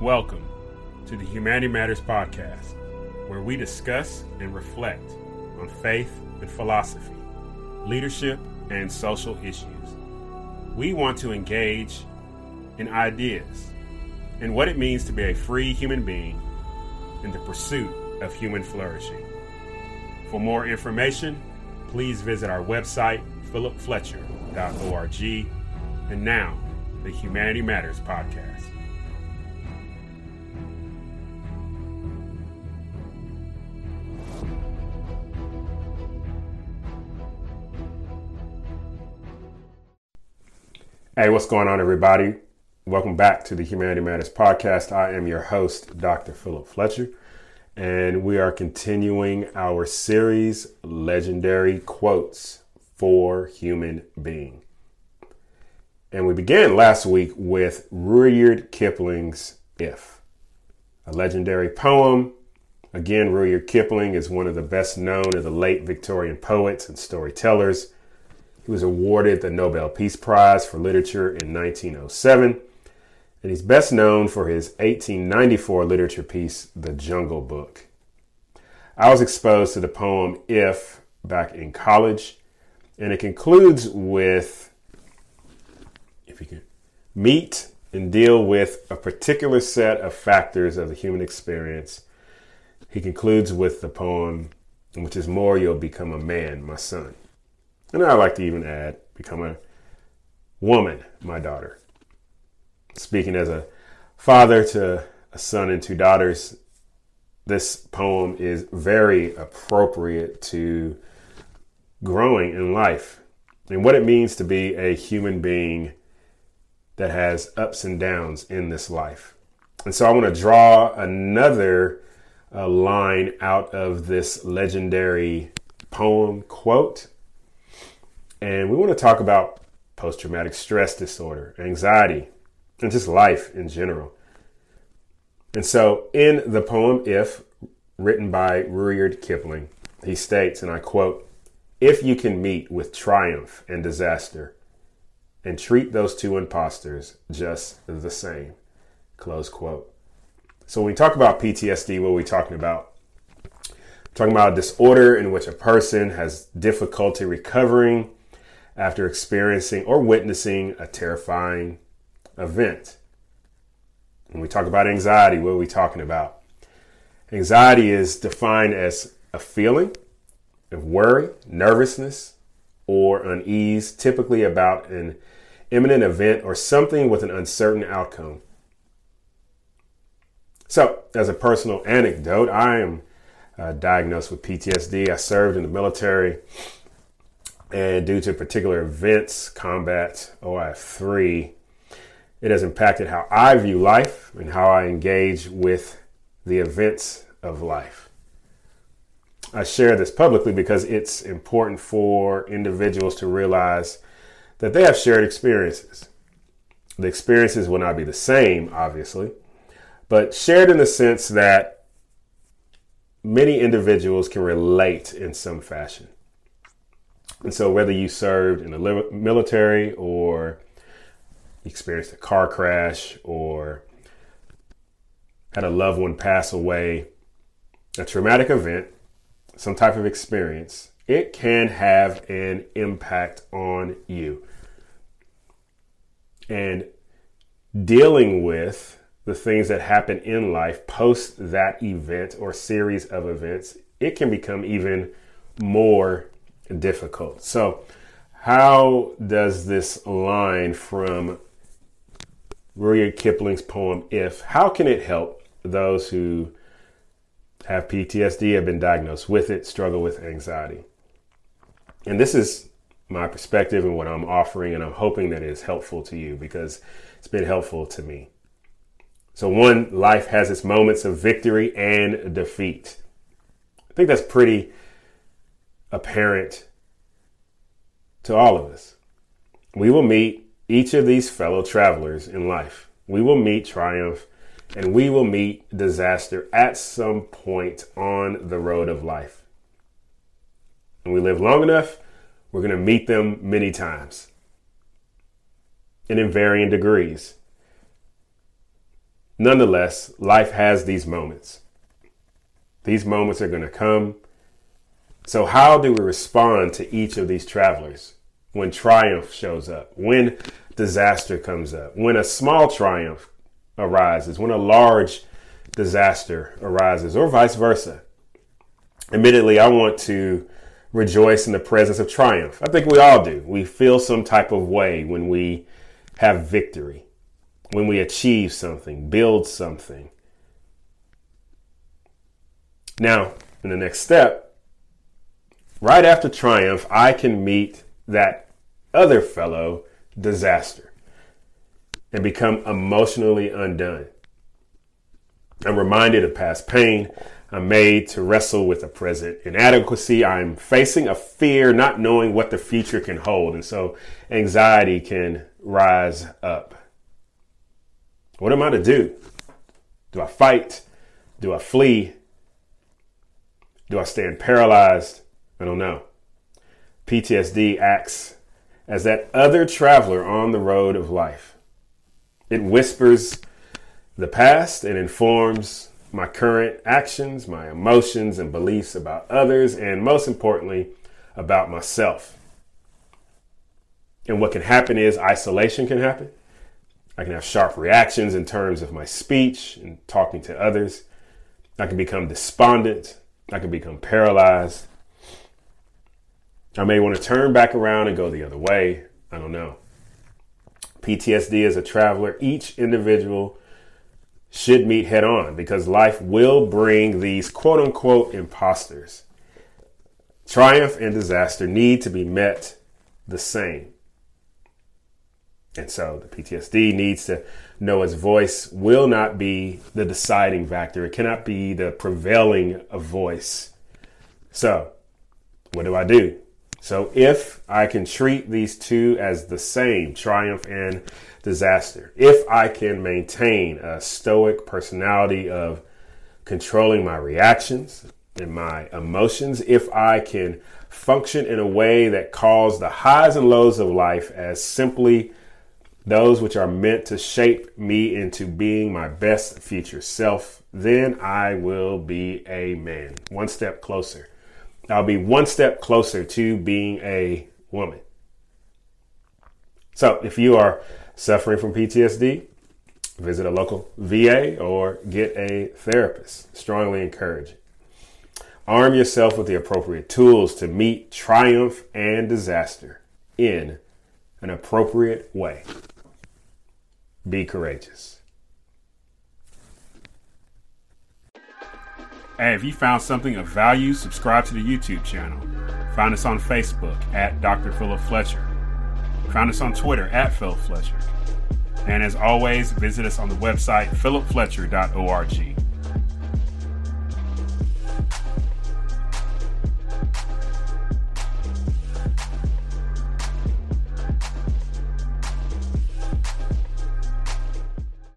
Welcome to the Humanity Matters podcast, where we discuss and reflect on faith and philosophy, leadership, and social issues. We want to engage in ideas and what it means to be a free human being in the pursuit of human flourishing. For more information, please visit our website, philipfletcher.org. And now, the Humanity Matters podcast. Hey, what's going on, everybody? Welcome back to the Humanity Matters podcast. I am your host, Dr. Philip Fletcher, and we are continuing our series, Legendary Quotes for Human Being. And we began last week with Rudyard Kipling's If, a legendary poem. Again, Rudyard Kipling is one of the best known of the late Victorian poets and storytellers. He was awarded the Nobel Peace Prize for Literature in 1907, and he's best known for his 1894 literature piece, The Jungle Book. I was exposed to the poem If back in college, and it concludes with if you can meet and deal with a particular set of factors of the human experience. He concludes with the poem, which is more you'll become a man, my son. And I like to even add, become a woman, my daughter. Speaking as a father to a son and two daughters, this poem is very appropriate to growing in life and what it means to be a human being that has ups and downs in this life. And so I want to draw another uh, line out of this legendary poem quote and we want to talk about post traumatic stress disorder, anxiety, and just life in general. And so, in the poem If, written by Rudyard Kipling, he states, and I quote, If you can meet with triumph and disaster and treat those two impostors just the same. Close quote. So, when we talk about PTSD, what are we talking about? We're talking about a disorder in which a person has difficulty recovering after experiencing or witnessing a terrifying event. When we talk about anxiety, what are we talking about? Anxiety is defined as a feeling of worry, nervousness, or unease, typically about an imminent event or something with an uncertain outcome. So, as a personal anecdote, I am uh, diagnosed with PTSD. I served in the military and due to particular events, combat, OIF3, it has impacted how I view life and how I engage with the events of life. I share this publicly because it's important for individuals to realize that they have shared experiences. The experiences will not be the same, obviously, but shared in the sense that many individuals can relate in some fashion. And so, whether you served in the military or experienced a car crash or had a loved one pass away, a traumatic event, some type of experience, it can have an impact on you. And dealing with the things that happen in life post that event or series of events, it can become even more difficult. So, how does this line from Rudyard Kipling's poem "If" how can it help those who have PTSD, have been diagnosed with it, struggle with anxiety? And this is my perspective and what I'm offering, and I'm hoping that it is helpful to you because it's been helpful to me. So, one, life has its moments of victory and defeat. I think that's pretty apparent to all of us. We will meet each of these fellow travelers in life. We will meet triumph and we will meet disaster at some point on the road of life. And we live long enough, we're going to meet them many times and in varying degrees. nonetheless, life has these moments. These moments are going to come. So, how do we respond to each of these travelers when triumph shows up, when disaster comes up, when a small triumph arises, when a large disaster arises, or vice versa? Admittedly, I want to rejoice in the presence of triumph. I think we all do. We feel some type of way when we have victory, when we achieve something, build something. Now, in the next step, right after triumph, I can meet that other fellow disaster and become emotionally undone. I'm reminded of past pain. I'm made to wrestle with a present inadequacy. I'm facing a fear, not knowing what the future can hold. And so anxiety can rise up. What am I to do? Do I fight? Do I flee? Do I stand paralyzed? I don't know. PTSD acts as that other traveler on the road of life. It whispers the past and informs my current actions, my emotions and beliefs about others, and most importantly, about myself. And what can happen is isolation can happen. I can have sharp reactions in terms of my speech and talking to others. I can become despondent. I can become paralyzed. I may want to turn back around and go the other way. I don't know. PTSD as a traveler, each individual should meet head on because life will bring these quote unquote imposters. Triumph and disaster need to be met the same. And so the PTSD needs to know its voice will not be the deciding factor. It cannot be the prevailing voice. So, what do I do? So, if I can treat these two as the same, triumph and disaster, if I can maintain a stoic personality of controlling my reactions and my emotions, if I can function in a way that calls the highs and lows of life as simply those which are meant to shape me into being my best future self, then I will be a man. One step closer. I'll be one step closer to being a woman. So if you are suffering from PTSD, visit a local VA or get a therapist. Strongly encourage it. Arm yourself with the appropriate tools to meet triumph and disaster in an appropriate way. Be courageous. Hey, if you found something of value, subscribe to the YouTube channel. Find us on Facebook at Dr. Philip Fletcher. Find us on Twitter at Philip Fletcher. And as always, visit us on the website philipfletcher.org.